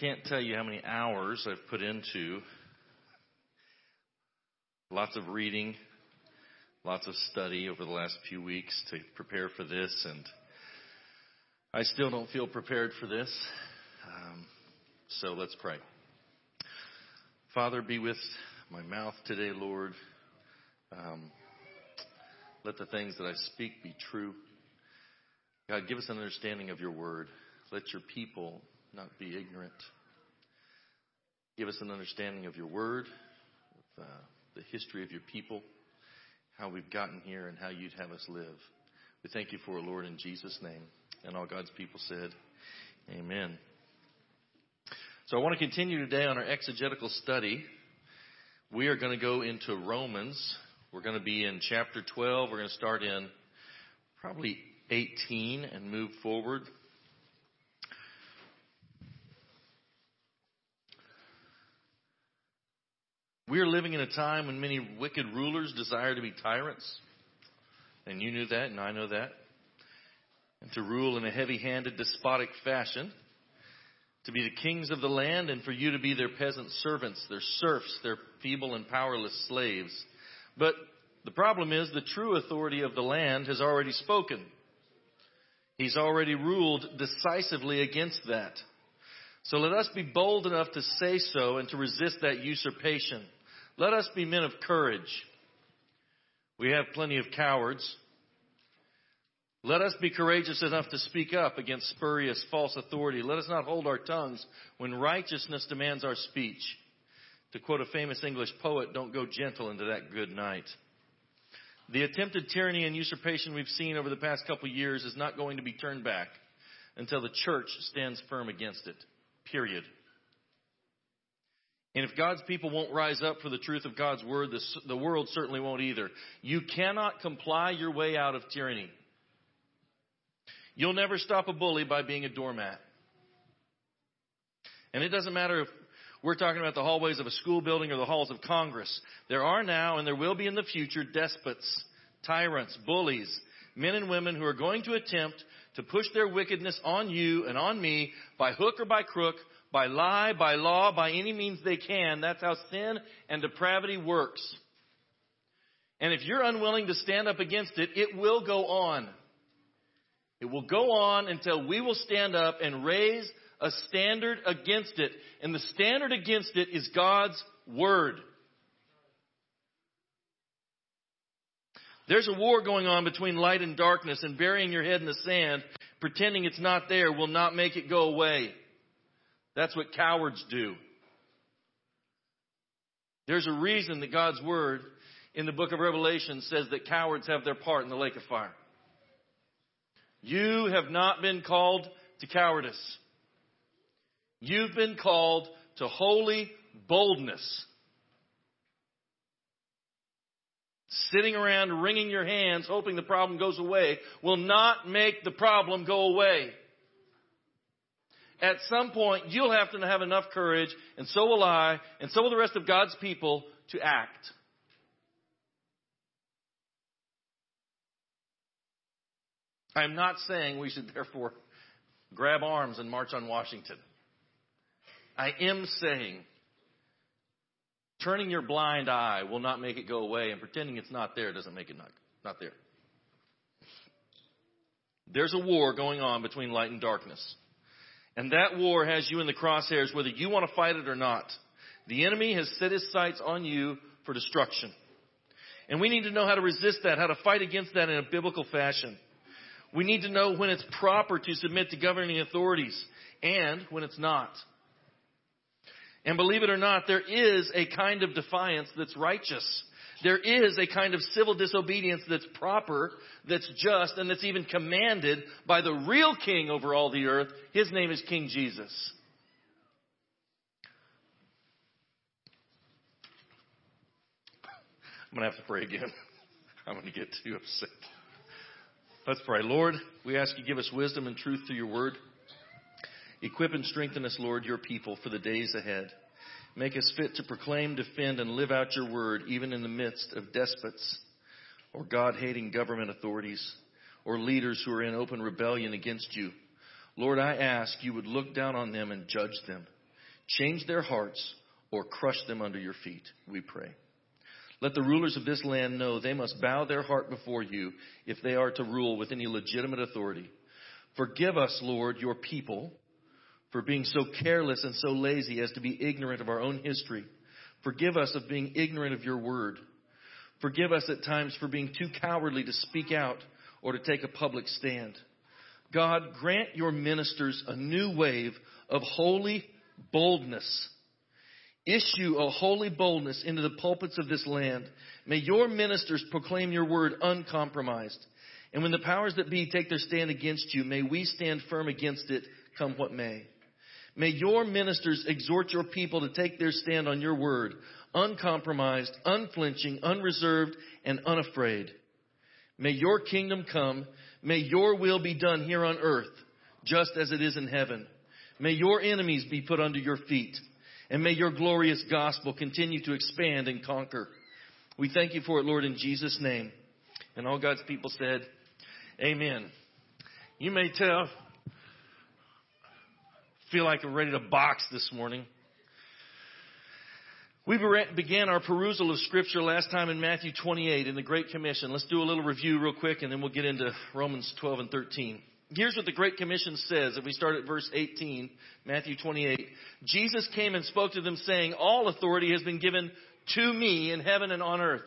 can't tell you how many hours I've put into lots of reading, lots of study over the last few weeks to prepare for this, and I still don't feel prepared for this. Um, so let's pray. Father, be with my mouth today, Lord. Um, let the things that I speak be true. God, give us an understanding of your word. Let your people not be ignorant. Give us an understanding of your word, of, uh, the history of your people, how we've gotten here, and how you'd have us live. We thank you for it, Lord, in Jesus' name. And all God's people said, Amen. So I want to continue today on our exegetical study. We are going to go into Romans. We're going to be in chapter 12. We're going to start in probably 18 and move forward. We are living in a time when many wicked rulers desire to be tyrants. And you knew that, and I know that. And to rule in a heavy handed, despotic fashion. To be the kings of the land, and for you to be their peasant servants, their serfs, their feeble and powerless slaves. But the problem is the true authority of the land has already spoken. He's already ruled decisively against that. So let us be bold enough to say so and to resist that usurpation. Let us be men of courage. We have plenty of cowards. Let us be courageous enough to speak up against spurious false authority. Let us not hold our tongues when righteousness demands our speech. To quote a famous English poet, don't go gentle into that good night. The attempted tyranny and usurpation we've seen over the past couple years is not going to be turned back until the church stands firm against it. Period. And if God's people won't rise up for the truth of God's word, the, the world certainly won't either. You cannot comply your way out of tyranny. You'll never stop a bully by being a doormat. And it doesn't matter if we're talking about the hallways of a school building or the halls of Congress. There are now and there will be in the future despots, tyrants, bullies, men and women who are going to attempt to push their wickedness on you and on me by hook or by crook by lie, by law, by any means they can. That's how sin and depravity works. And if you're unwilling to stand up against it, it will go on. It will go on until we will stand up and raise a standard against it. And the standard against it is God's Word. There's a war going on between light and darkness, and burying your head in the sand, pretending it's not there, will not make it go away. That's what cowards do. There's a reason that God's Word in the book of Revelation says that cowards have their part in the lake of fire. You have not been called to cowardice. You've been called to holy boldness. Sitting around wringing your hands hoping the problem goes away will not make the problem go away at some point you'll have to have enough courage, and so will I, and so will the rest of God's people, to act. I am not saying we should therefore grab arms and march on Washington. I am saying turning your blind eye will not make it go away, and pretending it's not there doesn't make it not, not there. There's a war going on between light and darkness. And that war has you in the crosshairs whether you want to fight it or not. The enemy has set his sights on you for destruction. And we need to know how to resist that, how to fight against that in a biblical fashion. We need to know when it's proper to submit to governing authorities and when it's not. And believe it or not, there is a kind of defiance that's righteous. There is a kind of civil disobedience that's proper, that's just, and that's even commanded by the real king over all the earth. His name is King Jesus. I'm going to have to pray again. I'm going to get too upset. Let's pray. Lord, we ask you give us wisdom and truth through your word. Equip and strengthen us, Lord, your people for the days ahead. Make us fit to proclaim, defend, and live out your word, even in the midst of despots or God hating government authorities or leaders who are in open rebellion against you. Lord, I ask you would look down on them and judge them. Change their hearts or crush them under your feet, we pray. Let the rulers of this land know they must bow their heart before you if they are to rule with any legitimate authority. Forgive us, Lord, your people, for being so careless and so lazy as to be ignorant of our own history. Forgive us of being ignorant of your word. Forgive us at times for being too cowardly to speak out or to take a public stand. God, grant your ministers a new wave of holy boldness Issue a holy boldness into the pulpits of this land. May your ministers proclaim your word uncompromised. And when the powers that be take their stand against you, may we stand firm against it, come what may. May your ministers exhort your people to take their stand on your word, uncompromised, unflinching, unreserved, and unafraid. May your kingdom come. May your will be done here on earth, just as it is in heaven. May your enemies be put under your feet. And may your glorious gospel continue to expand and conquer. We thank you for it, Lord, in Jesus' name. And all God's people said, Amen. You may tell, feel like I'm ready to box this morning. We began our perusal of scripture last time in Matthew 28 in the Great Commission. Let's do a little review real quick and then we'll get into Romans 12 and 13. Here's what the Great Commission says. If we start at verse 18, Matthew 28. Jesus came and spoke to them saying, all authority has been given to me in heaven and on earth.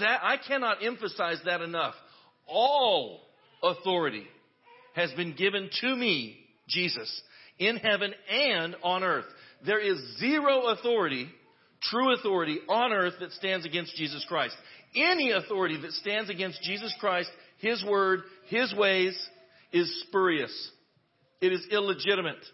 That, I cannot emphasize that enough. All authority has been given to me, Jesus, in heaven and on earth. There is zero authority, true authority on earth that stands against Jesus Christ. Any authority that stands against Jesus Christ, His word, His ways, is spurious. It is illegitimate.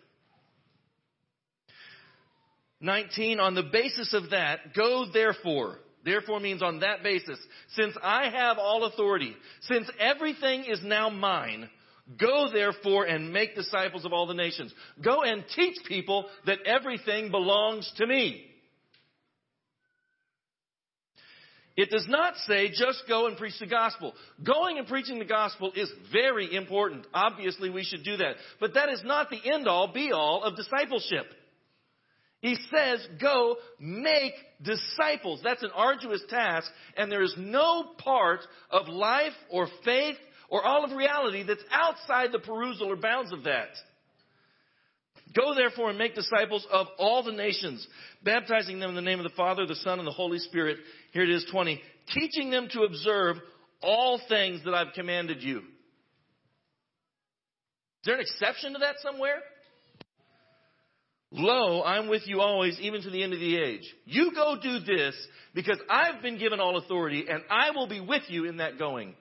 19, on the basis of that, go therefore. Therefore means on that basis. Since I have all authority, since everything is now mine, go therefore and make disciples of all the nations. Go and teach people that everything belongs to me. It does not say just go and preach the gospel. Going and preaching the gospel is very important. Obviously we should do that. But that is not the end all be all of discipleship. He says go make disciples. That's an arduous task and there is no part of life or faith or all of reality that's outside the perusal or bounds of that. Go therefore and make disciples of all the nations, baptizing them in the name of the Father, the Son, and the Holy Spirit. Here it is 20. Teaching them to observe all things that I've commanded you. Is there an exception to that somewhere? Lo, I'm with you always, even to the end of the age. You go do this because I've been given all authority and I will be with you in that going.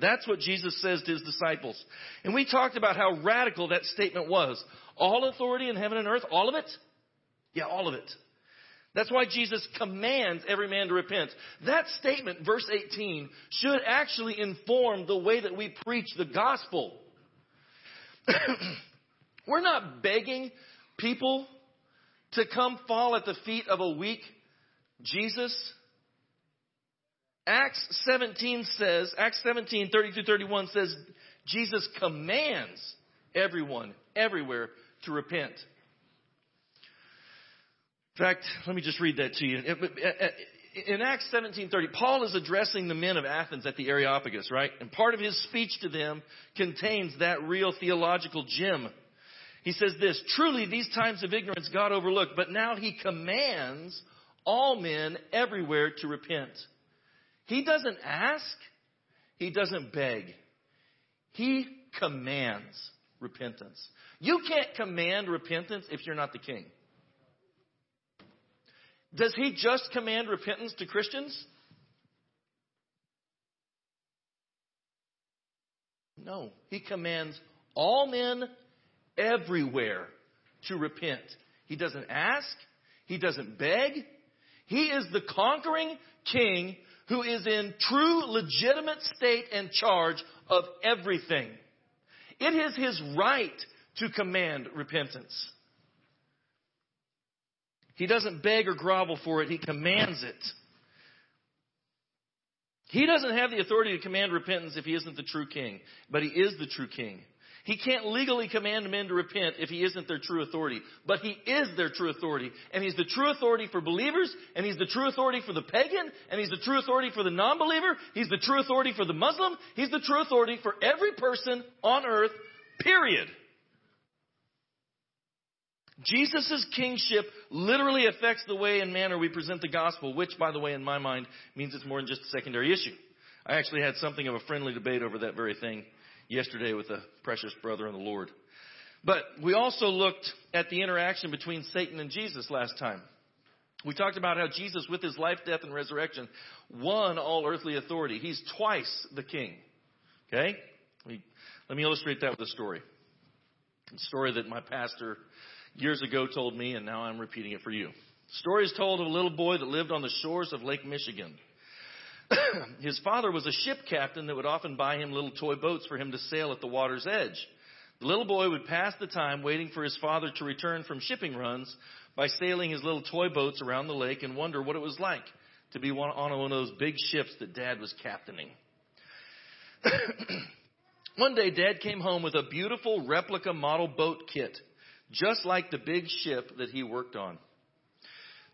That's what Jesus says to his disciples. And we talked about how radical that statement was. All authority in heaven and earth, all of it? Yeah, all of it. That's why Jesus commands every man to repent. That statement, verse 18, should actually inform the way that we preach the gospel. We're not begging people to come fall at the feet of a weak Jesus. Acts 17 says, Acts 17, 30 through 31 says, Jesus commands everyone, everywhere to repent. In fact, let me just read that to you. In Acts 17:30, Paul is addressing the men of Athens at the Areopagus, right? And part of his speech to them contains that real theological gem. He says this, truly these times of ignorance God overlooked, but now he commands all men everywhere to repent. He doesn't ask. He doesn't beg. He commands repentance. You can't command repentance if you're not the king. Does he just command repentance to Christians? No. He commands all men everywhere to repent. He doesn't ask. He doesn't beg. He is the conquering king who is in true legitimate state and charge of everything. It is his right to command repentance. He doesn't beg or grovel for it, he commands it. He doesn't have the authority to command repentance if he isn't the true king, but he is the true king. He can't legally command men to repent if he isn't their true authority, but he is their true authority. And he's the true authority for believers, and he's the true authority for the pagan, and he's the true authority for the non-believer, he's the true authority for the Muslim, he's the true authority for every person on earth, period. Jesus' kingship literally affects the way and manner we present the gospel, which, by the way, in my mind, means it's more than just a secondary issue. I actually had something of a friendly debate over that very thing yesterday with a precious brother in the Lord. But we also looked at the interaction between Satan and Jesus last time. We talked about how Jesus, with his life, death, and resurrection, won all earthly authority. He's twice the king. Okay? Let me illustrate that with a story. A story that my pastor years ago told me, and now I'm repeating it for you. The Story is told of a little boy that lived on the shores of Lake Michigan. His father was a ship captain that would often buy him little toy boats for him to sail at the water's edge. The little boy would pass the time waiting for his father to return from shipping runs by sailing his little toy boats around the lake and wonder what it was like to be on one of those big ships that dad was captaining. one day dad came home with a beautiful replica model boat kit just like the big ship that he worked on.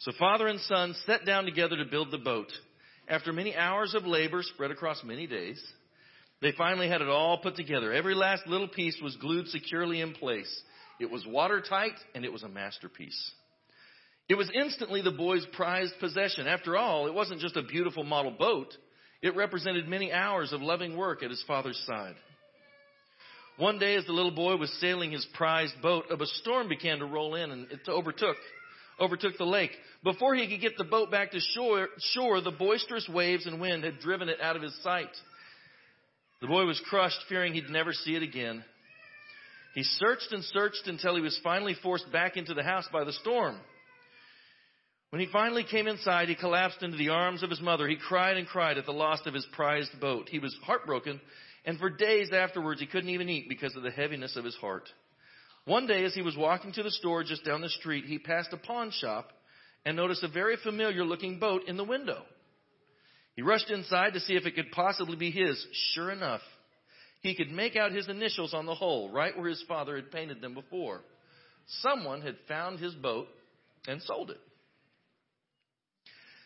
So father and son sat down together to build the boat. After many hours of labor spread across many days, they finally had it all put together. Every last little piece was glued securely in place. It was watertight and it was a masterpiece. It was instantly the boy's prized possession. After all, it wasn't just a beautiful model boat. It represented many hours of loving work at his father's side. One day, as the little boy was sailing his prized boat, a storm began to roll in and it overtook overtook the lake. Before he could get the boat back to shore, shore, the boisterous waves and wind had driven it out of his sight. The boy was crushed, fearing he'd never see it again. He searched and searched until he was finally forced back into the house by the storm. When he finally came inside, he collapsed into the arms of his mother. He cried and cried at the loss of his prized boat. He was heartbroken and for days afterwards, he couldn't even eat because of the heaviness of his heart. One day, as he was walking to the store just down the street, he passed a pawn shop and noticed a very familiar looking boat in the window. He rushed inside to see if it could possibly be his. Sure enough, he could make out his initials on the hull, right where his father had painted them before. Someone had found his boat and sold it.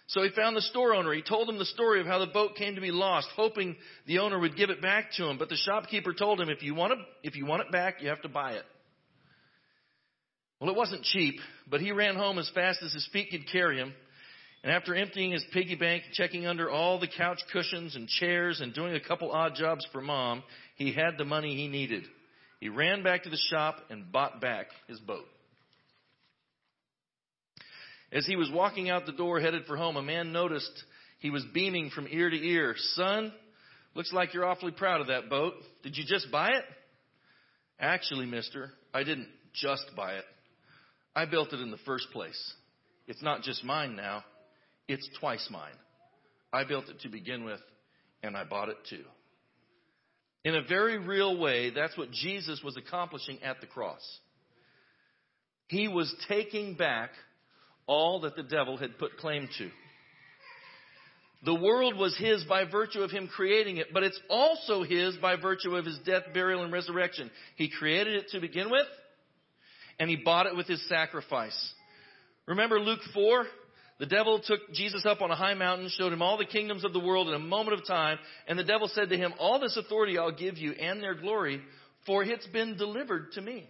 So he found the store owner. He told him the story of how the boat came to be lost, hoping the owner would give it back to him. But the shopkeeper told him, if you want it, if you want it back, you have to buy it. Well, it wasn't cheap, but he ran home as fast as his feet could carry him. And after emptying his piggy bank, checking under all the couch cushions and chairs, and doing a couple odd jobs for mom, he had the money he needed. He ran back to the shop and bought back his boat. As he was walking out the door headed for home, a man noticed he was beaming from ear to ear. Son, looks like you're awfully proud of that boat. Did you just buy it? Actually, mister, I didn't just buy it. I built it in the first place. It's not just mine now, it's twice mine. I built it to begin with, and I bought it too. In a very real way, that's what Jesus was accomplishing at the cross. He was taking back all that the devil had put claim to. The world was his by virtue of him creating it, but it's also his by virtue of his death, burial, and resurrection. He created it to begin with, and he bought it with his sacrifice. Remember Luke 4? The devil took Jesus up on a high mountain, showed him all the kingdoms of the world in a moment of time, and the devil said to him, All this authority I'll give you and their glory, for it's been delivered to me.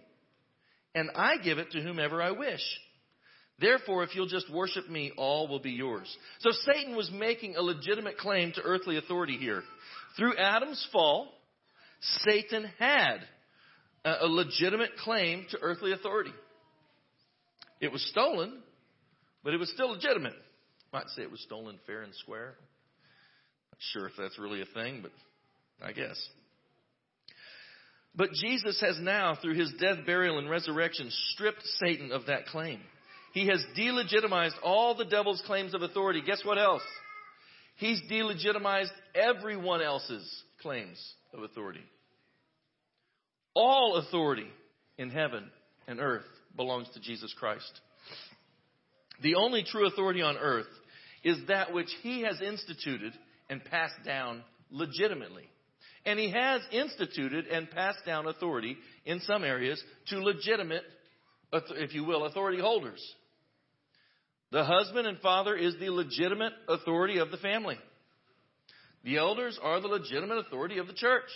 And I give it to whomever I wish. Therefore, if you'll just worship me, all will be yours. So Satan was making a legitimate claim to earthly authority here. Through Adam's fall, Satan had a legitimate claim to earthly authority. It was stolen, but it was still legitimate. Might say it was stolen fair and square. Not sure if that's really a thing, but I guess. But Jesus has now, through his death, burial, and resurrection, stripped Satan of that claim. He has delegitimized all the devil's claims of authority. Guess what else? He's delegitimized everyone else's claims of authority. All authority in heaven and earth belongs to Jesus Christ. The only true authority on earth is that which he has instituted and passed down legitimately. And he has instituted and passed down authority in some areas to legitimate, if you will, authority holders. The husband and father is the legitimate authority of the family. The elders are the legitimate authority of the church.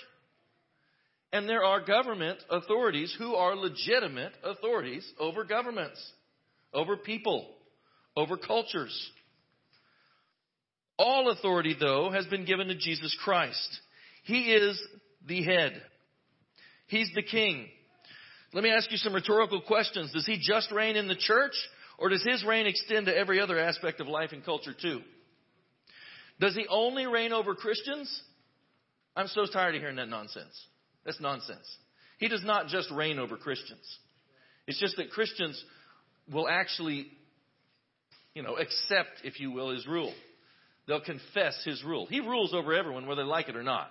And there are government authorities who are legitimate authorities over governments, over people, over cultures. All authority, though, has been given to Jesus Christ. He is the head. He's the king. Let me ask you some rhetorical questions. Does he just reign in the church, or does his reign extend to every other aspect of life and culture too? Does he only reign over Christians? I'm so tired of hearing that nonsense. That's nonsense. He does not just reign over Christians. It's just that Christians will actually, you know, accept, if you will, his rule. They'll confess his rule. He rules over everyone, whether they like it or not.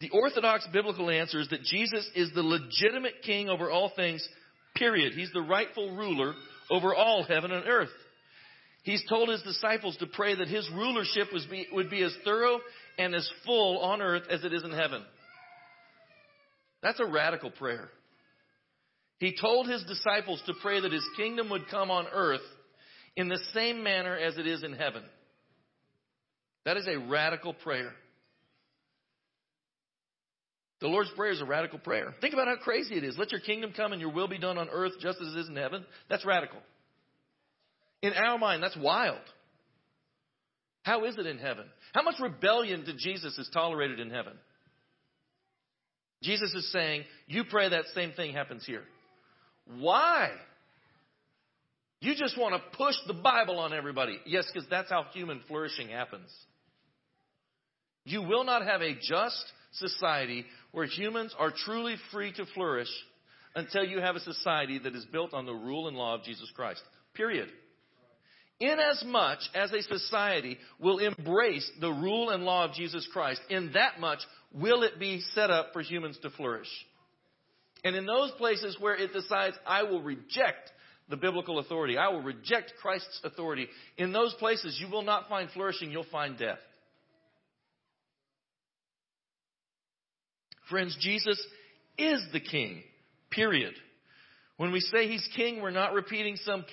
The orthodox biblical answer is that Jesus is the legitimate king over all things, period. He's the rightful ruler over all heaven and earth. He's told his disciples to pray that his rulership be, would be as thorough and as full on earth as it is in heaven. That's a radical prayer. He told his disciples to pray that his kingdom would come on earth in the same manner as it is in heaven. That is a radical prayer. The Lord's Prayer is a radical prayer. Think about how crazy it is. Let your kingdom come and your will be done on earth just as it is in heaven. That's radical. In our mind, that's wild. How is it in heaven? How much rebellion to Jesus is tolerated in heaven? Jesus is saying, you pray that same thing happens here. Why? You just want to push the Bible on everybody. Yes, because that's how human flourishing happens. You will not have a just society where humans are truly free to flourish until you have a society that is built on the rule and law of Jesus Christ. Period. Inasmuch as a society will embrace the rule and law of Jesus Christ, in that much will it be set up for humans to flourish. And in those places where it decides, I will reject the biblical authority. I will reject Christ's authority. In those places, you will not find flourishing, you'll find death. Friends, Jesus is the king, period. When we say he's king, we're not repeating some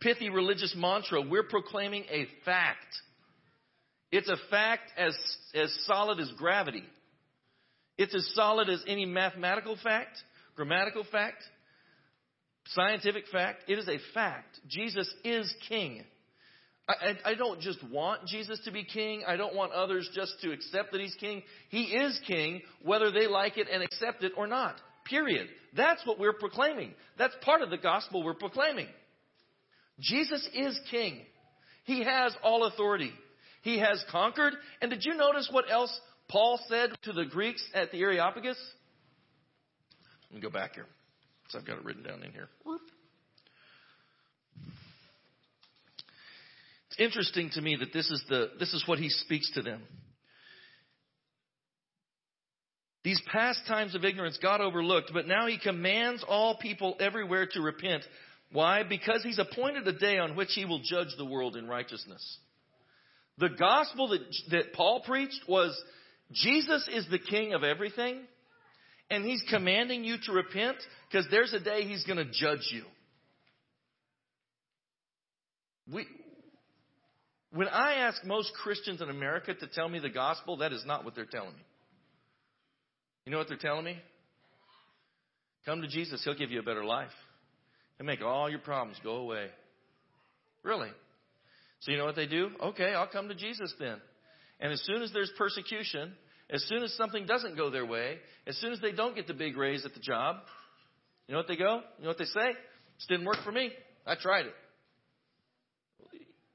pithy religious mantra. We're proclaiming a fact. It's a fact as, as solid as gravity. It's as solid as any mathematical fact, grammatical fact, Scientific fact, it is a fact. Jesus is king. I, I, I, don't just want Jesus to be king. I don't want others just to accept that he's king. He is king, whether they like it and accept it or not. Period. That's what we're proclaiming. That's part of the gospel we're proclaiming. Jesus is king. He has all authority. He has conquered. And did you notice what else Paul said to the Greeks at the Areopagus? Let me go back here. So I've got it written down in here. It's interesting to me that this is the this is what he speaks to them. These past times of ignorance God overlooked, but now he commands all people everywhere to repent. Why? Because he's appointed a day on which he will judge the world in righteousness. The gospel that, that Paul preached was Jesus is the king of everything, and he's commanding you to repent because there's a day he's going to judge you. We, when I ask most Christians in America to tell me the gospel, that is not what they're telling me. You know what they're telling me? Come to Jesus, He'll give you a better life. He'll make all your problems go away. Really? So you know what they do? Okay, I'll come to Jesus then. And as soon as there's persecution, as soon as something doesn't go their way, as soon as they don't get the big raise at the job, you know what they go? You know what they say? This didn't work for me. I tried it.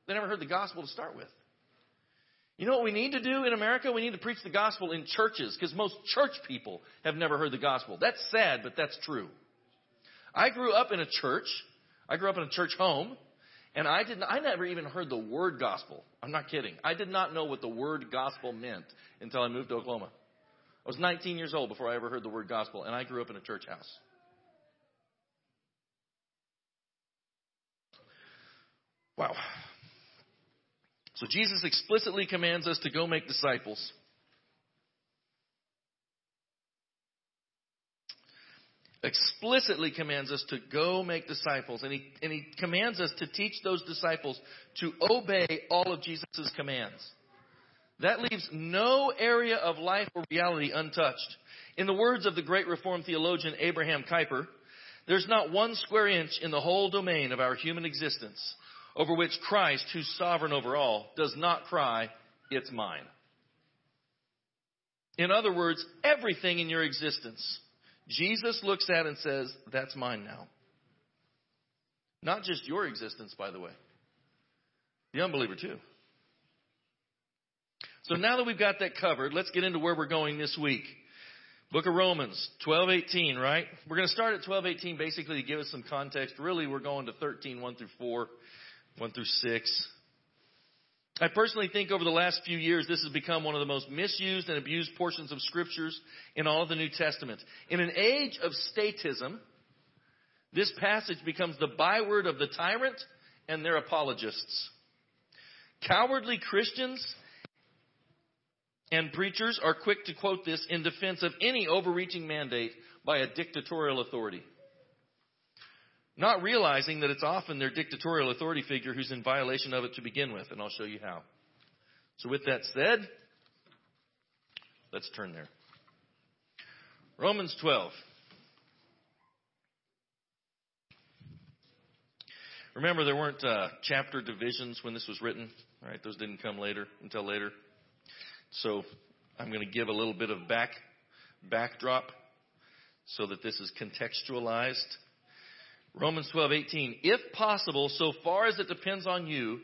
They never heard the gospel to start with. You know what we need to do in America? We need to preach the gospel in churches because most church people have never heard the gospel. That's sad, but that's true. I grew up in a church. I grew up in a church home, and I didn't. I never even heard the word gospel. I'm not kidding. I did not know what the word gospel meant until I moved to Oklahoma. I was 19 years old before I ever heard the word gospel, and I grew up in a church house. Wow. So Jesus explicitly commands us to go make disciples. explicitly commands us to go make disciples, and he, and he commands us to teach those disciples to obey all of Jesus' commands. That leaves no area of life or reality untouched. In the words of the great Reformed theologian Abraham Kuyper, there's not one square inch in the whole domain of our human existence over which Christ, who's sovereign over all, does not cry, It's mine. In other words, everything in your existence Jesus looks at and says, That's mine now. Not just your existence, by the way, the unbeliever too. So now that we've got that covered, let's get into where we're going this week. Book of Romans, 12:18, right? We're going to start at 12:18 basically to give us some context. Really, we're going to 13, 1 through 4, 1 through 6. I personally think over the last few years, this has become one of the most misused and abused portions of scriptures in all of the New Testament. In an age of statism, this passage becomes the byword of the tyrant and their apologists. Cowardly Christians and preachers are quick to quote this in defense of any overreaching mandate by a dictatorial authority not realizing that it's often their dictatorial authority figure who's in violation of it to begin with, and I'll show you how. So, with that said, let's turn there. Romans 12. Remember, there weren't uh, chapter divisions when this was written. All right, those didn't come later until later. So, I'm going to give a little bit of back backdrop so that this is contextualized Romans 12:18 If possible, so far as it depends on you,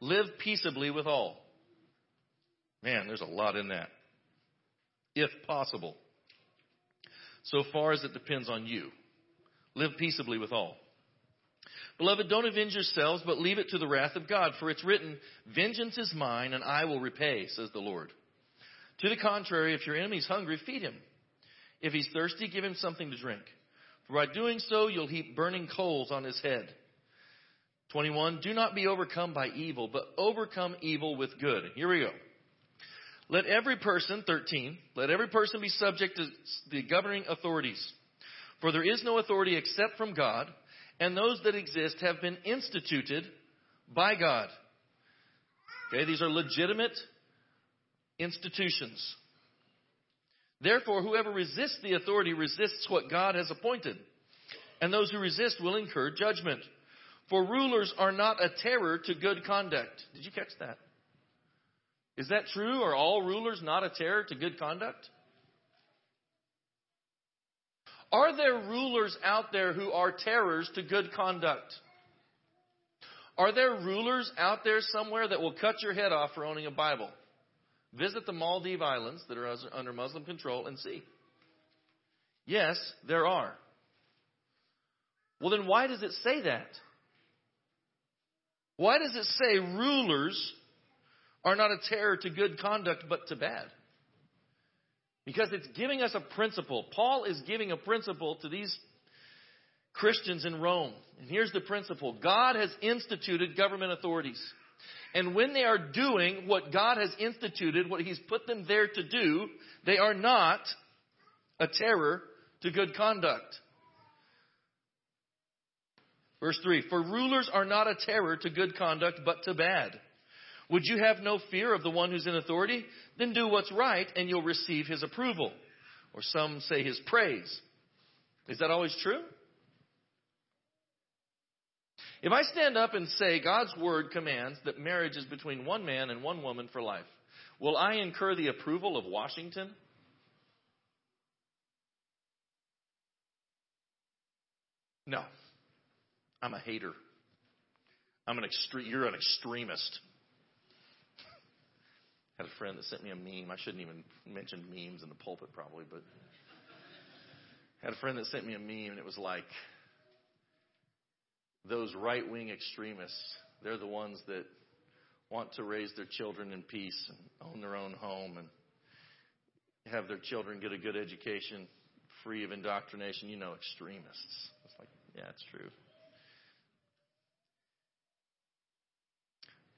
live peaceably with all. Man, there's a lot in that. If possible. So far as it depends on you, live peaceably with all. Beloved, don't avenge yourselves, but leave it to the wrath of God, for it's written, Vengeance is mine, and I will repay, says the Lord. To the contrary, if your enemy's hungry, feed him. If he's thirsty, give him something to drink. For by doing so, you'll heap burning coals on his head. 21. Do not be overcome by evil, but overcome evil with good. Here we go. Let every person, 13, let every person be subject to the governing authorities. For there is no authority except from God, and those that exist have been instituted by God. Okay, these are legitimate institutions. Therefore, whoever resists the authority resists what God has appointed. And those who resist will incur judgment. For rulers are not a terror to good conduct. Did you catch that? Is that true? Are all rulers not a terror to good conduct? Are there rulers out there who are terrors to good conduct? Are there rulers out there somewhere that will cut your head off for owning a Bible? Visit the Maldive Islands that are under Muslim control and see. Yes, there are. Well, then why does it say that? Why does it say rulers are not a terror to good conduct but to bad? Because it's giving us a principle. Paul is giving a principle to these Christians in Rome. And here's the principle God has instituted government authorities. And when they are doing what God has instituted, what He's put them there to do, they are not a terror to good conduct. Verse 3 For rulers are not a terror to good conduct, but to bad. Would you have no fear of the one who's in authority? Then do what's right, and you'll receive his approval. Or some say his praise. Is that always true? If I stand up and say God's word commands that marriage is between one man and one woman for life, will I incur the approval of Washington? No. I'm a hater. I'm an extre- you're an extremist. Had a friend that sent me a meme. I shouldn't even mention memes in the pulpit probably, but had a friend that sent me a meme and it was like those right wing extremists, they're the ones that want to raise their children in peace and own their own home and have their children get a good education free of indoctrination. You know, extremists. It's like, yeah, it's true.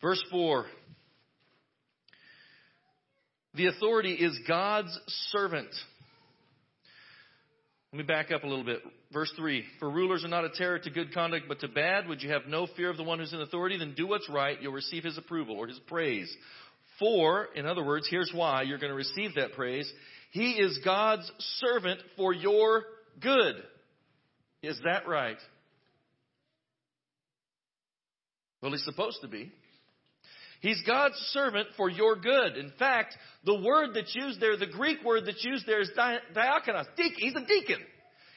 Verse 4 The authority is God's servant. Let me back up a little bit. Verse 3 For rulers are not a terror to good conduct, but to bad. Would you have no fear of the one who's in authority? Then do what's right. You'll receive his approval or his praise. For, in other words, here's why you're going to receive that praise. He is God's servant for your good. Is that right? Well, he's supposed to be. He's God's servant for your good. In fact, the word that's used there, the Greek word that's used there is diakonos. He's a deacon.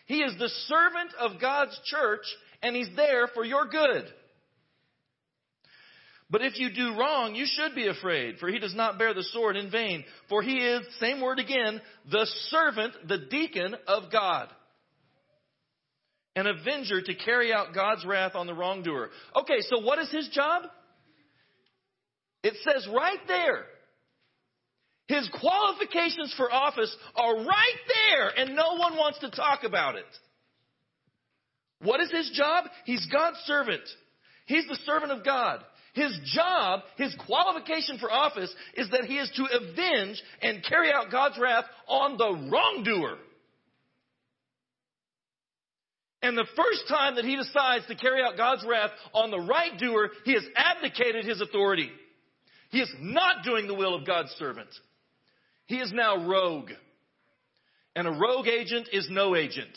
He is the servant of God's church, and he's there for your good. But if you do wrong, you should be afraid, for he does not bear the sword in vain. For he is, same word again, the servant, the deacon of God. An avenger to carry out God's wrath on the wrongdoer. Okay, so what is his job? It says right there, his qualifications for office are right there, and no one wants to talk about it. What is his job? He's God's servant. He's the servant of God. His job, his qualification for office is that he is to avenge and carry out God's wrath on the wrongdoer. And the first time that he decides to carry out God's wrath on the right doer, he has abdicated his authority. He is not doing the will of God's servant. He is now rogue. And a rogue agent is no agent.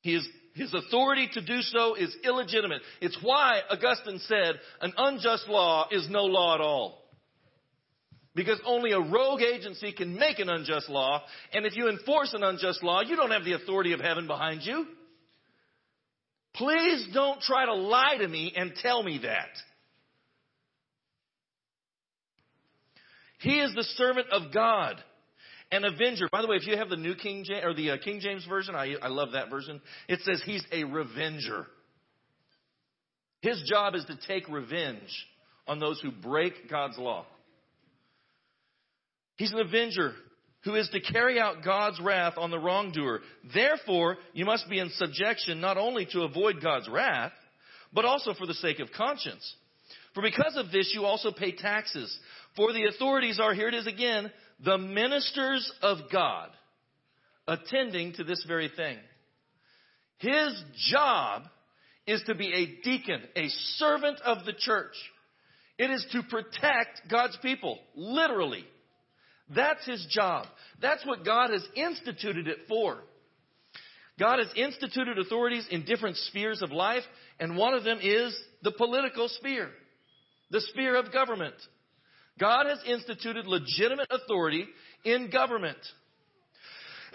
He is his authority to do so is illegitimate. It's why Augustine said an unjust law is no law at all. Because only a rogue agency can make an unjust law, and if you enforce an unjust law, you don't have the authority of heaven behind you. Please don't try to lie to me and tell me that. He is the servant of God. An avenger. By the way, if you have the New King James or the uh, King James version, I, I love that version. It says he's a revenger. His job is to take revenge on those who break God's law. He's an avenger who is to carry out God's wrath on the wrongdoer. Therefore, you must be in subjection not only to avoid God's wrath, but also for the sake of conscience. For because of this, you also pay taxes. For the authorities are, here it is again, the ministers of God attending to this very thing. His job is to be a deacon, a servant of the church. It is to protect God's people, literally. That's his job. That's what God has instituted it for. God has instituted authorities in different spheres of life, and one of them is the political sphere, the sphere of government. God has instituted legitimate authority in government.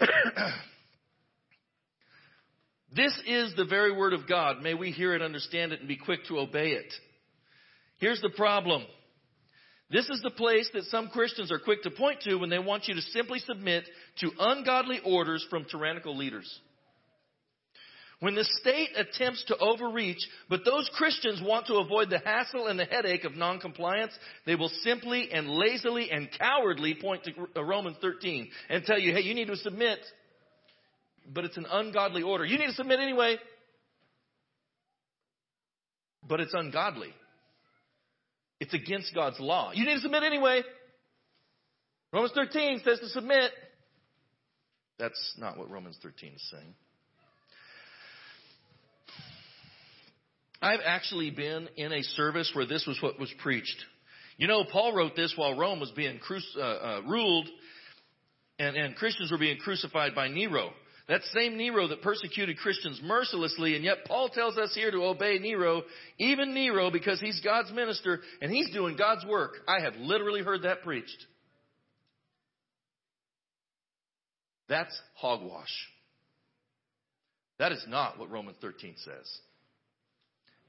this is the very word of God. May we hear it, understand it, and be quick to obey it. Here's the problem. This is the place that some Christians are quick to point to when they want you to simply submit to ungodly orders from tyrannical leaders. When the state attempts to overreach, but those Christians want to avoid the hassle and the headache of noncompliance, they will simply and lazily and cowardly point to Romans 13 and tell you, hey, you need to submit. But it's an ungodly order. You need to submit anyway. But it's ungodly. It's against God's law. You need to submit anyway. Romans 13 says to submit. That's not what Romans 13 is saying. I've actually been in a service where this was what was preached. You know, Paul wrote this while Rome was being cru- uh, uh, ruled and, and Christians were being crucified by Nero. That same Nero that persecuted Christians mercilessly, and yet Paul tells us here to obey Nero, even Nero, because he's God's minister and he's doing God's work. I have literally heard that preached. That's hogwash. That is not what Romans 13 says.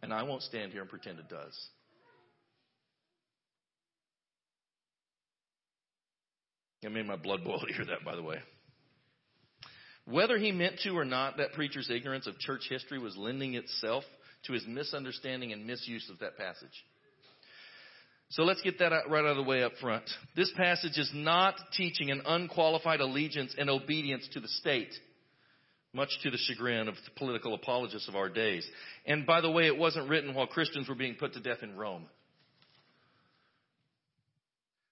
And I won't stand here and pretend it does. I made my blood boil to hear that, by the way. Whether he meant to or not, that preacher's ignorance of church history was lending itself to his misunderstanding and misuse of that passage. So let's get that right out of the way up front. This passage is not teaching an unqualified allegiance and obedience to the state much to the chagrin of the political apologists of our days. And by the way, it wasn't written while Christians were being put to death in Rome.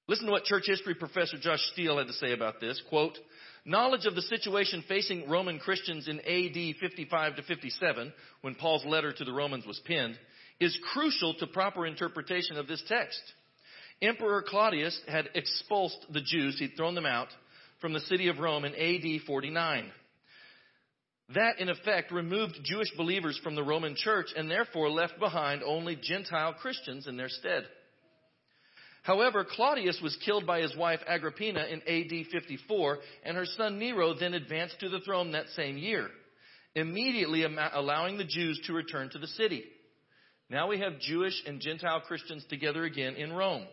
Listen to what church history professor Josh Steele had to say about this. Quote, knowledge of the situation facing Roman Christians in AD 55 to 57, when Paul's letter to the Romans was penned, is crucial to proper interpretation of this text. Emperor Claudius had expulsed the Jews, he'd thrown them out from the city of Rome in AD 49. That, in effect, removed Jewish believers from the Roman church and therefore left behind only Gentile Christians in their stead. However, Claudius was killed by his wife Agrippina in AD 54, and her son Nero then advanced to the throne that same year, immediately allowing the Jews to return to the city. Now we have Jewish and Gentile Christians together again in Rome.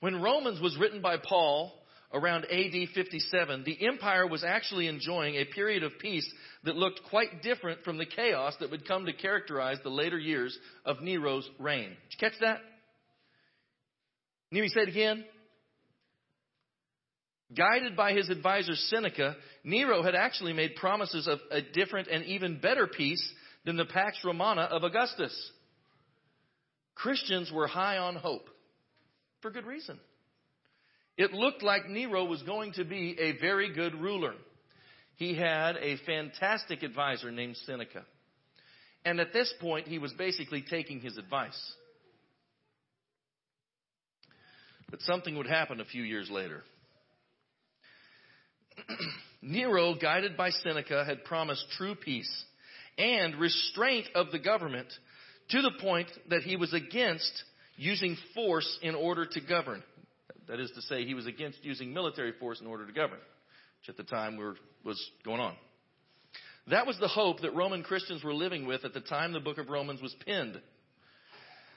When Romans was written by Paul around AD 57, the empire was actually enjoying a period of peace that looked quite different from the chaos that would come to characterize the later years of Nero's reign. Did you catch that? Say it again? Guided by his advisor Seneca, Nero had actually made promises of a different and even better peace than the Pax Romana of Augustus. Christians were high on hope for good reason. It looked like Nero was going to be a very good ruler. He had a fantastic advisor named Seneca. And at this point, he was basically taking his advice. But something would happen a few years later. Nero, guided by Seneca, had promised true peace and restraint of the government to the point that he was against using force in order to govern. That is to say, he was against using military force in order to govern, which at the time were, was going on. That was the hope that Roman Christians were living with at the time the book of Romans was penned.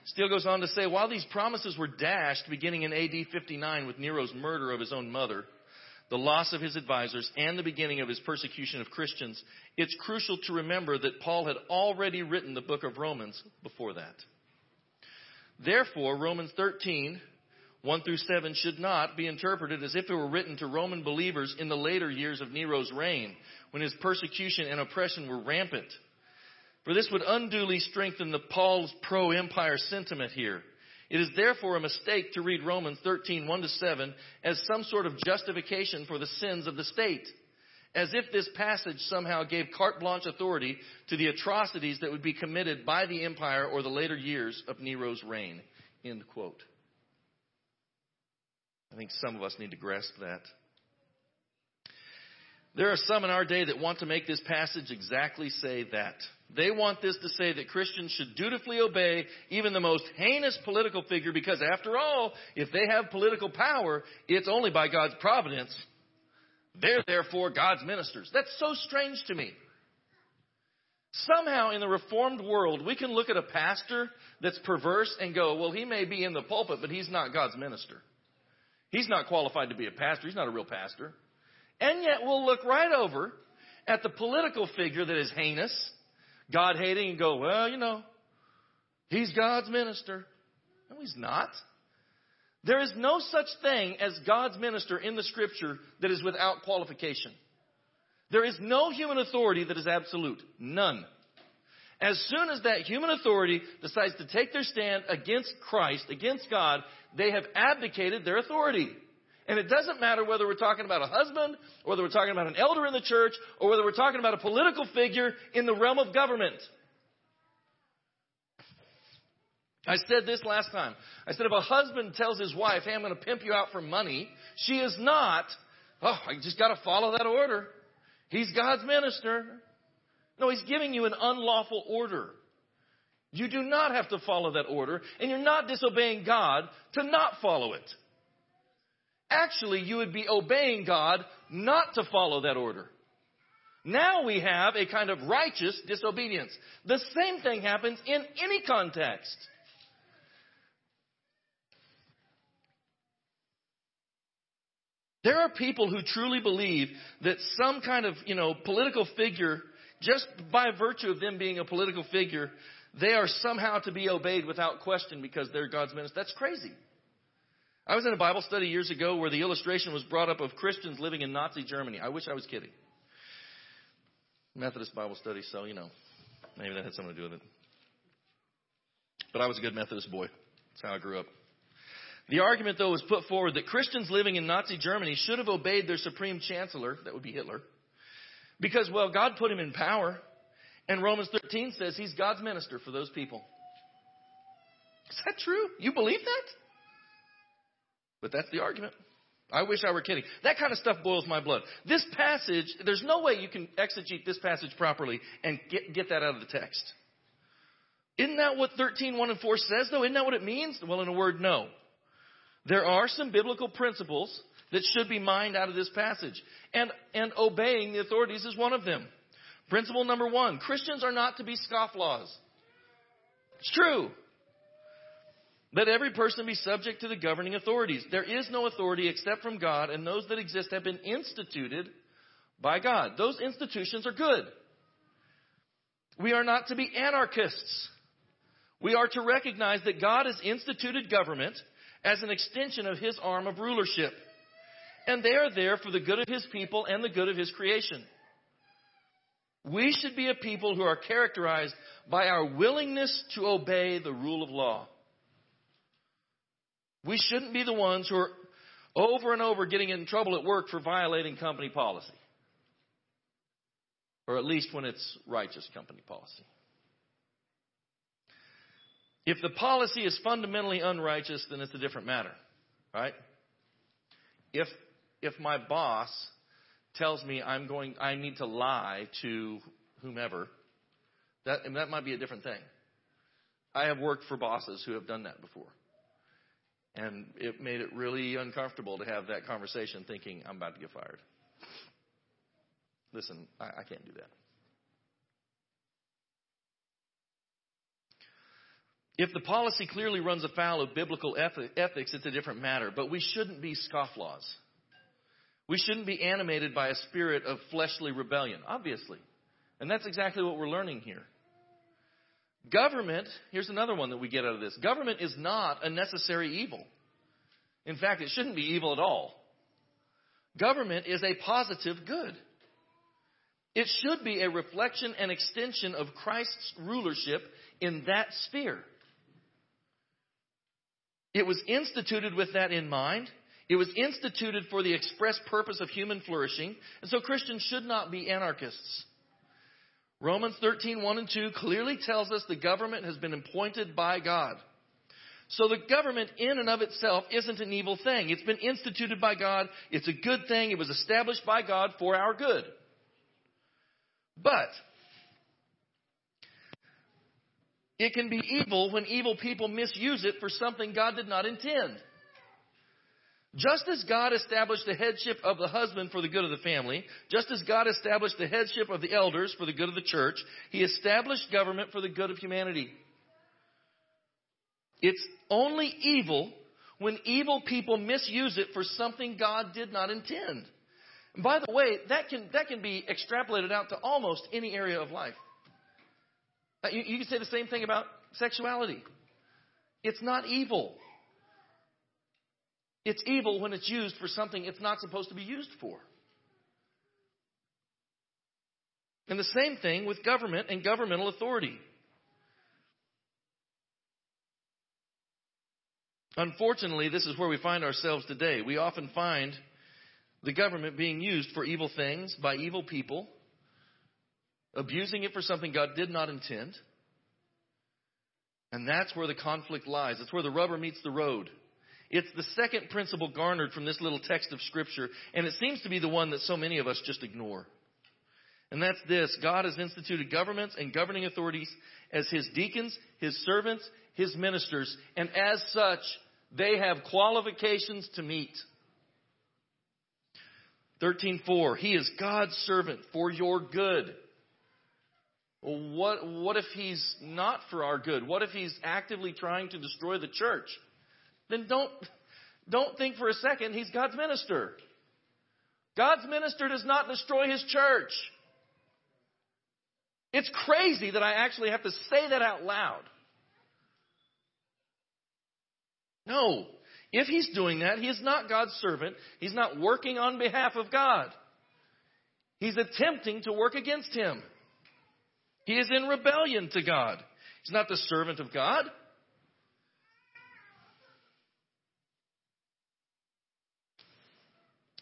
Steele goes on to say, while these promises were dashed beginning in AD 59 with Nero's murder of his own mother, the loss of his advisors, and the beginning of his persecution of Christians, it's crucial to remember that Paul had already written the book of Romans before that. Therefore, Romans 13, 1 through 7 should not be interpreted as if it were written to Roman believers in the later years of Nero's reign, when his persecution and oppression were rampant. For this would unduly strengthen the Paul's pro-empire sentiment here. It is therefore a mistake to read Romans 13, 1 to 7 as some sort of justification for the sins of the state. As if this passage somehow gave carte blanche authority to the atrocities that would be committed by the empire or the later years of Nero's reign. End quote. I think some of us need to grasp that. There are some in our day that want to make this passage exactly say that. They want this to say that Christians should dutifully obey even the most heinous political figure because after all, if they have political power, it's only by God's providence. They're therefore God's ministers. That's so strange to me. Somehow in the reformed world, we can look at a pastor that's perverse and go, well, he may be in the pulpit, but he's not God's minister. He's not qualified to be a pastor. He's not a real pastor. And yet we'll look right over at the political figure that is heinous God hating and go, well, you know, he's God's minister. No, he's not. There is no such thing as God's minister in the scripture that is without qualification. There is no human authority that is absolute. None. As soon as that human authority decides to take their stand against Christ, against God, they have abdicated their authority. And it doesn't matter whether we're talking about a husband, or whether we're talking about an elder in the church, or whether we're talking about a political figure in the realm of government. I said this last time. I said if a husband tells his wife, hey, I'm going to pimp you out for money, she is not, oh, I just got to follow that order. He's God's minister. No, he's giving you an unlawful order. You do not have to follow that order, and you're not disobeying God to not follow it. Actually, you would be obeying God not to follow that order. Now we have a kind of righteous disobedience. The same thing happens in any context. There are people who truly believe that some kind of, you know, political figure, just by virtue of them being a political figure, they are somehow to be obeyed without question because they're God's minister. That's crazy. I was in a Bible study years ago where the illustration was brought up of Christians living in Nazi Germany. I wish I was kidding. Methodist Bible study, so, you know, maybe that had something to do with it. But I was a good Methodist boy. That's how I grew up. The argument, though, was put forward that Christians living in Nazi Germany should have obeyed their supreme chancellor, that would be Hitler, because, well, God put him in power, and Romans 13 says he's God's minister for those people. Is that true? You believe that? But that's the argument. I wish I were kidding. That kind of stuff boils my blood. This passage, there's no way you can exegete this passage properly and get, get that out of the text. Isn't that what 13, 1 and 4 says though? Isn't that what it means? Well, in a word, no. There are some biblical principles that should be mined out of this passage. And, and obeying the authorities is one of them. Principle number one, Christians are not to be scofflaws. It's true. Let every person be subject to the governing authorities. There is no authority except from God, and those that exist have been instituted by God. Those institutions are good. We are not to be anarchists. We are to recognize that God has instituted government as an extension of His arm of rulership. And they are there for the good of His people and the good of His creation. We should be a people who are characterized by our willingness to obey the rule of law. We shouldn't be the ones who are over and over getting in trouble at work for violating company policy. Or at least when it's righteous company policy. If the policy is fundamentally unrighteous, then it's a different matter, right? If if my boss tells me I'm going, I need to lie to whomever, that that might be a different thing. I have worked for bosses who have done that before, and it made it really uncomfortable to have that conversation, thinking I'm about to get fired. Listen, I, I can't do that. If the policy clearly runs afoul of biblical ethics, it's a different matter. But we shouldn't be scofflaws. We shouldn't be animated by a spirit of fleshly rebellion, obviously. And that's exactly what we're learning here. Government, here's another one that we get out of this. Government is not a necessary evil. In fact, it shouldn't be evil at all. Government is a positive good. It should be a reflection and extension of Christ's rulership in that sphere. It was instituted with that in mind. It was instituted for the express purpose of human flourishing. And so Christians should not be anarchists. Romans 13, 1 and 2 clearly tells us the government has been appointed by God. So the government in and of itself isn't an evil thing. It's been instituted by God. It's a good thing. It was established by God for our good. But It can be evil when evil people misuse it for something God did not intend. Just as God established the headship of the husband for the good of the family, just as God established the headship of the elders for the good of the church, He established government for the good of humanity. It's only evil when evil people misuse it for something God did not intend. And by the way, that can, that can be extrapolated out to almost any area of life. Uh, you, you can say the same thing about sexuality. It's not evil. It's evil when it's used for something it's not supposed to be used for. And the same thing with government and governmental authority. Unfortunately, this is where we find ourselves today. We often find the government being used for evil things by evil people abusing it for something God did not intend. And that's where the conflict lies. It's where the rubber meets the road. It's the second principle garnered from this little text of Scripture, and it seems to be the one that so many of us just ignore. And that's this God has instituted governments and governing authorities as His deacons, His servants, His ministers, and as such, they have qualifications to meet. 13.4 He is God's servant for your good. What, what if he's not for our good? What if he's actively trying to destroy the church? Then don't, don't think for a second he's God's minister. God's minister does not destroy his church. It's crazy that I actually have to say that out loud. No. If he's doing that, he is not God's servant. He's not working on behalf of God. He's attempting to work against him. He is in rebellion to God. He's not the servant of God.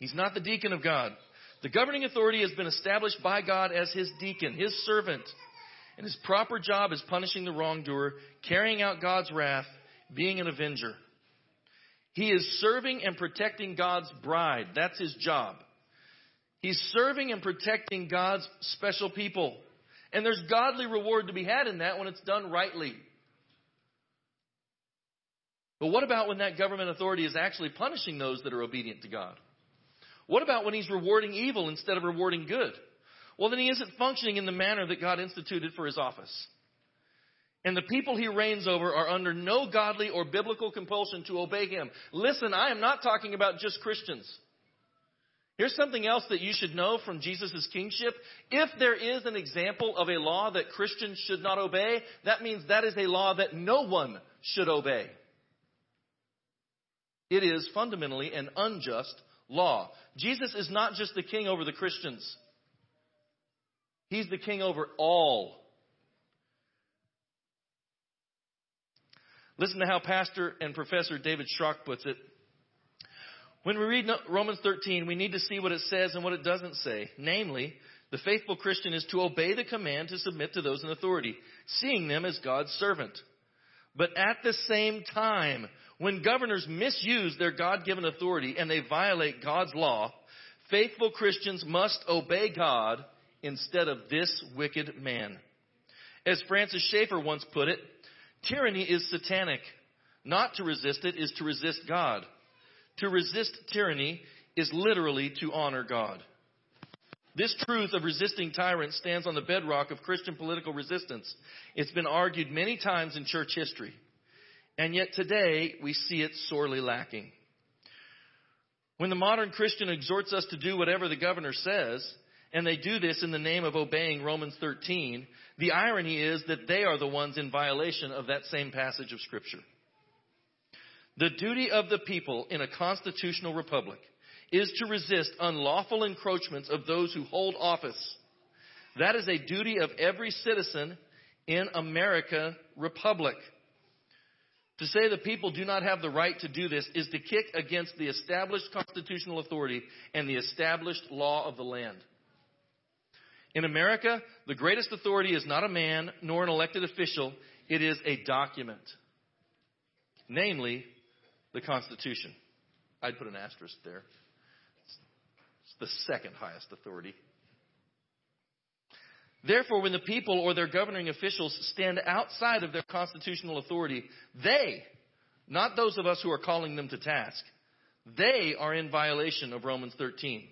He's not the deacon of God. The governing authority has been established by God as his deacon, his servant. And his proper job is punishing the wrongdoer, carrying out God's wrath, being an avenger. He is serving and protecting God's bride. That's his job. He's serving and protecting God's special people. And there's godly reward to be had in that when it's done rightly. But what about when that government authority is actually punishing those that are obedient to God? What about when he's rewarding evil instead of rewarding good? Well, then he isn't functioning in the manner that God instituted for his office. And the people he reigns over are under no godly or biblical compulsion to obey him. Listen, I am not talking about just Christians. Here's something else that you should know from Jesus' kingship. If there is an example of a law that Christians should not obey, that means that is a law that no one should obey. It is fundamentally an unjust law. Jesus is not just the king over the Christians. He's the king over all. Listen to how Pastor and Professor David Schrock puts it. When we read Romans 13, we need to see what it says and what it doesn't say. Namely, the faithful Christian is to obey the command to submit to those in authority, seeing them as God's servant. But at the same time, when governors misuse their God given authority and they violate God's law, faithful Christians must obey God instead of this wicked man. As Francis Schaeffer once put it, tyranny is satanic. Not to resist it is to resist God. To resist tyranny is literally to honor God. This truth of resisting tyrants stands on the bedrock of Christian political resistance. It's been argued many times in church history. And yet today, we see it sorely lacking. When the modern Christian exhorts us to do whatever the governor says, and they do this in the name of obeying Romans 13, the irony is that they are the ones in violation of that same passage of Scripture. The duty of the people in a constitutional republic is to resist unlawful encroachments of those who hold office. That is a duty of every citizen in America republic. To say the people do not have the right to do this is to kick against the established constitutional authority and the established law of the land. In America, the greatest authority is not a man nor an elected official, it is a document. Namely, the Constitution. I'd put an asterisk there. It's the second highest authority. Therefore, when the people or their governing officials stand outside of their constitutional authority, they, not those of us who are calling them to task, they are in violation of Romans 13.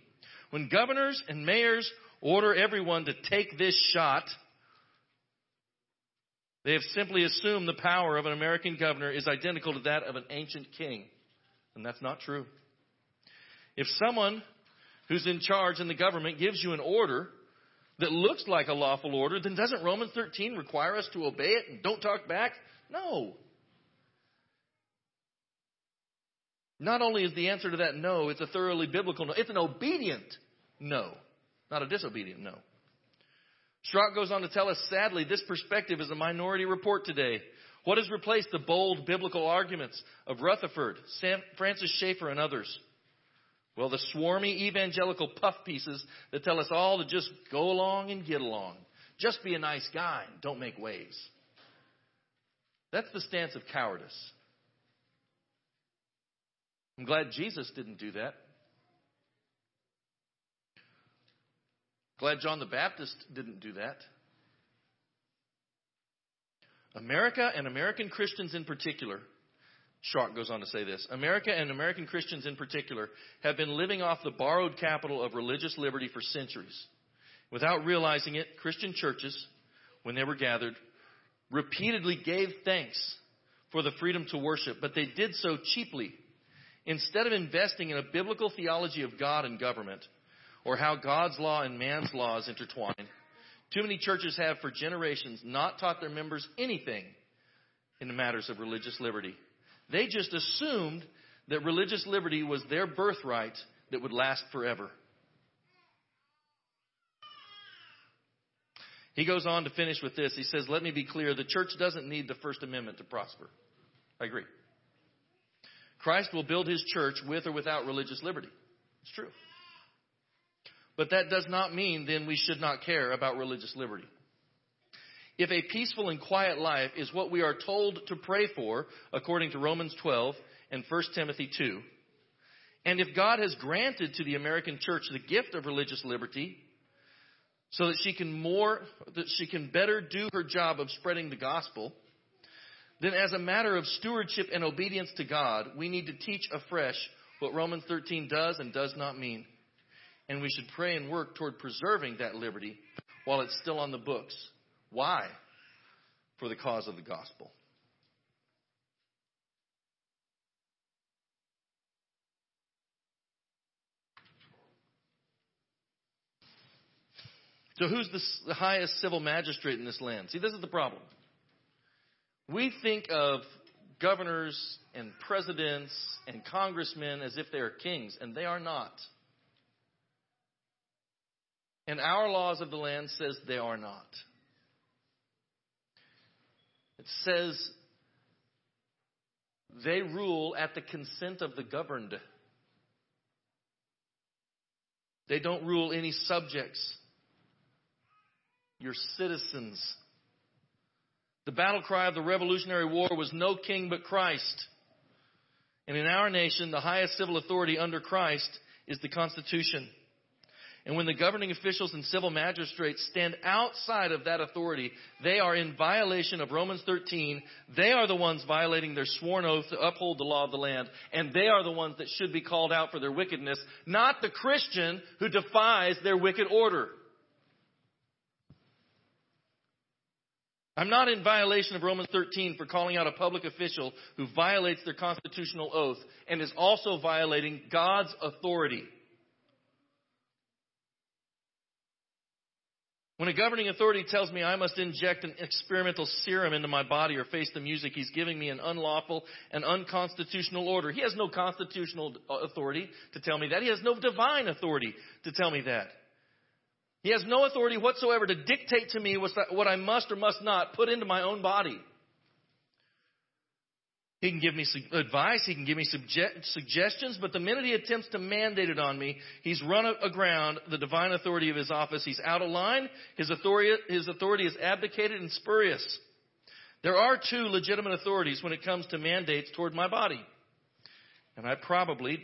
When governors and mayors order everyone to take this shot, they have simply assumed the power of an American governor is identical to that of an ancient king. And that's not true. If someone who's in charge in the government gives you an order that looks like a lawful order, then doesn't Romans 13 require us to obey it and don't talk back? No. Not only is the answer to that no, it's a thoroughly biblical no. It's an obedient no, not a disobedient no. Schrock goes on to tell us, sadly, this perspective is a minority report today. What has replaced the bold biblical arguments of Rutherford, Sam, Francis Schaeffer, and others? Well, the swarmy evangelical puff pieces that tell us all to just go along and get along. Just be a nice guy don't make waves. That's the stance of cowardice. I'm glad Jesus didn't do that. Glad John the Baptist didn't do that. America and American Christians in particular Schrock goes on to say this America and American Christians in particular have been living off the borrowed capital of religious liberty for centuries. Without realizing it, Christian churches, when they were gathered, repeatedly gave thanks for the freedom to worship, but they did so cheaply. Instead of investing in a biblical theology of God and government, or how God's law and man's laws intertwine, too many churches have for generations not taught their members anything in the matters of religious liberty. They just assumed that religious liberty was their birthright that would last forever. He goes on to finish with this. He says, Let me be clear the church doesn't need the First Amendment to prosper. I agree. Christ will build his church with or without religious liberty. It's true. But that does not mean then we should not care about religious liberty. If a peaceful and quiet life is what we are told to pray for, according to Romans 12 and 1 Timothy 2, and if God has granted to the American church the gift of religious liberty, so that she can more, that she can better do her job of spreading the gospel, then as a matter of stewardship and obedience to God, we need to teach afresh what Romans 13 does and does not mean. And we should pray and work toward preserving that liberty while it's still on the books. Why? For the cause of the gospel. So who's the, highest civil magistrate in this land? See, this is the problem. We think of governors and presidents and congressmen as if they are kings, and they are not. And our laws of the land says they are not. It says they rule at the consent of the governed. They don't rule any subjects your citizens. The battle cry of the Revolutionary War was no king but Christ. And in our nation, the highest civil authority under Christ is the Constitution. And when the governing officials and civil magistrates stand outside of that authority, they are in violation of Romans 13. They are the ones violating their sworn oath to uphold the law of the land. And they are the ones that should be called out for their wickedness, not the Christian who defies their wicked order. I'm not in violation of Romans 13 for calling out a public official who violates their constitutional oath and is also violating God's authority. When a governing authority tells me I must inject an experimental serum into my body or face the music, he's giving me an unlawful and unconstitutional order. He has no constitutional authority to tell me that. He has no divine authority to tell me that. He has no authority whatsoever to dictate to me what I must or must not put into my own body. He can give me advice, he can give me suggestions, but the minute he attempts to mandate it on me, he's run aground the divine authority of his office. He's out of line, his authority, his authority is abdicated and spurious. There are two legitimate authorities when it comes to mandates toward my body. And I probably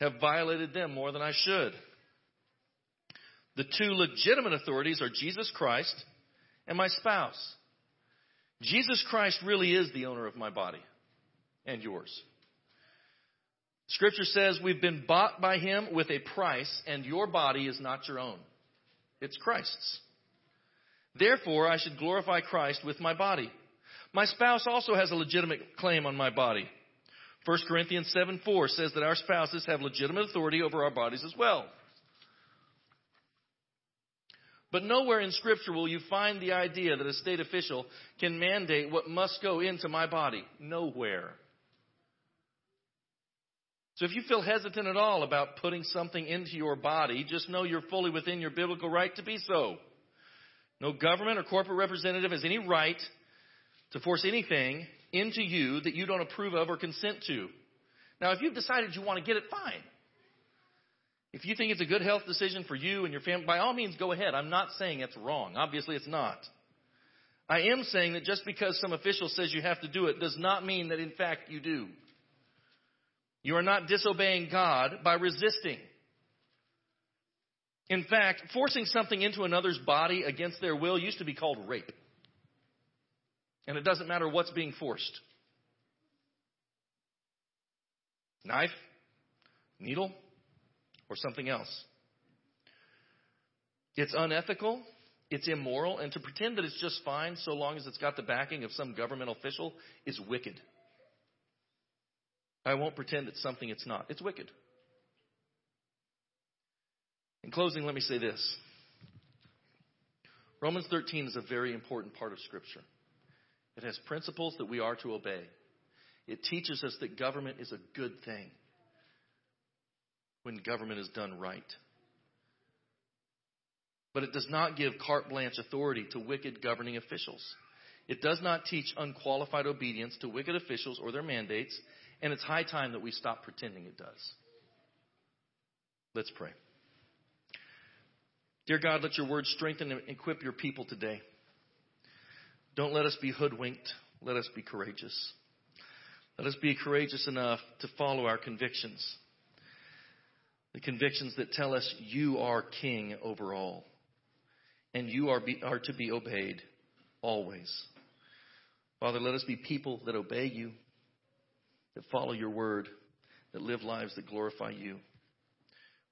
have violated them more than I should. The two legitimate authorities are Jesus Christ and my spouse. Jesus Christ really is the owner of my body and yours. Scripture says we've been bought by him with a price, and your body is not your own. It's Christ's. Therefore, I should glorify Christ with my body. My spouse also has a legitimate claim on my body. 1 Corinthians 7 4 says that our spouses have legitimate authority over our bodies as well. But nowhere in Scripture will you find the idea that a state official can mandate what must go into my body. Nowhere. So if you feel hesitant at all about putting something into your body, just know you're fully within your biblical right to be so. No government or corporate representative has any right to force anything into you that you don't approve of or consent to. Now, if you've decided you want to get it, fine. If you think it's a good health decision for you and your family, by all means go ahead. I'm not saying it's wrong. Obviously it's not. I am saying that just because some official says you have to do it does not mean that in fact you do. You are not disobeying God by resisting. In fact, forcing something into another's body against their will used to be called rape. And it doesn't matter what's being forced. Knife, needle, or something else. It's unethical, it's immoral, and to pretend that it's just fine so long as it's got the backing of some government official is wicked. I won't pretend it's something it's not. It's wicked. In closing, let me say this Romans 13 is a very important part of Scripture. It has principles that we are to obey. It teaches us that government is a good thing when government is done right. But it does not give carte blanche authority to wicked governing officials. It does not teach unqualified obedience to wicked officials or their mandates, and it's high time that we stop pretending it does. Let's pray. Dear God, let your word strengthen and equip your people today. Don't let us be hoodwinked. Let us be courageous. Let us be courageous enough to follow our convictions. The convictions that tell us you are king over all. And you are, be, are to be obeyed always. Father, let us be people that obey you, that follow your word, that live lives that glorify you.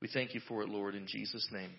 We thank you for it, Lord, in Jesus' name.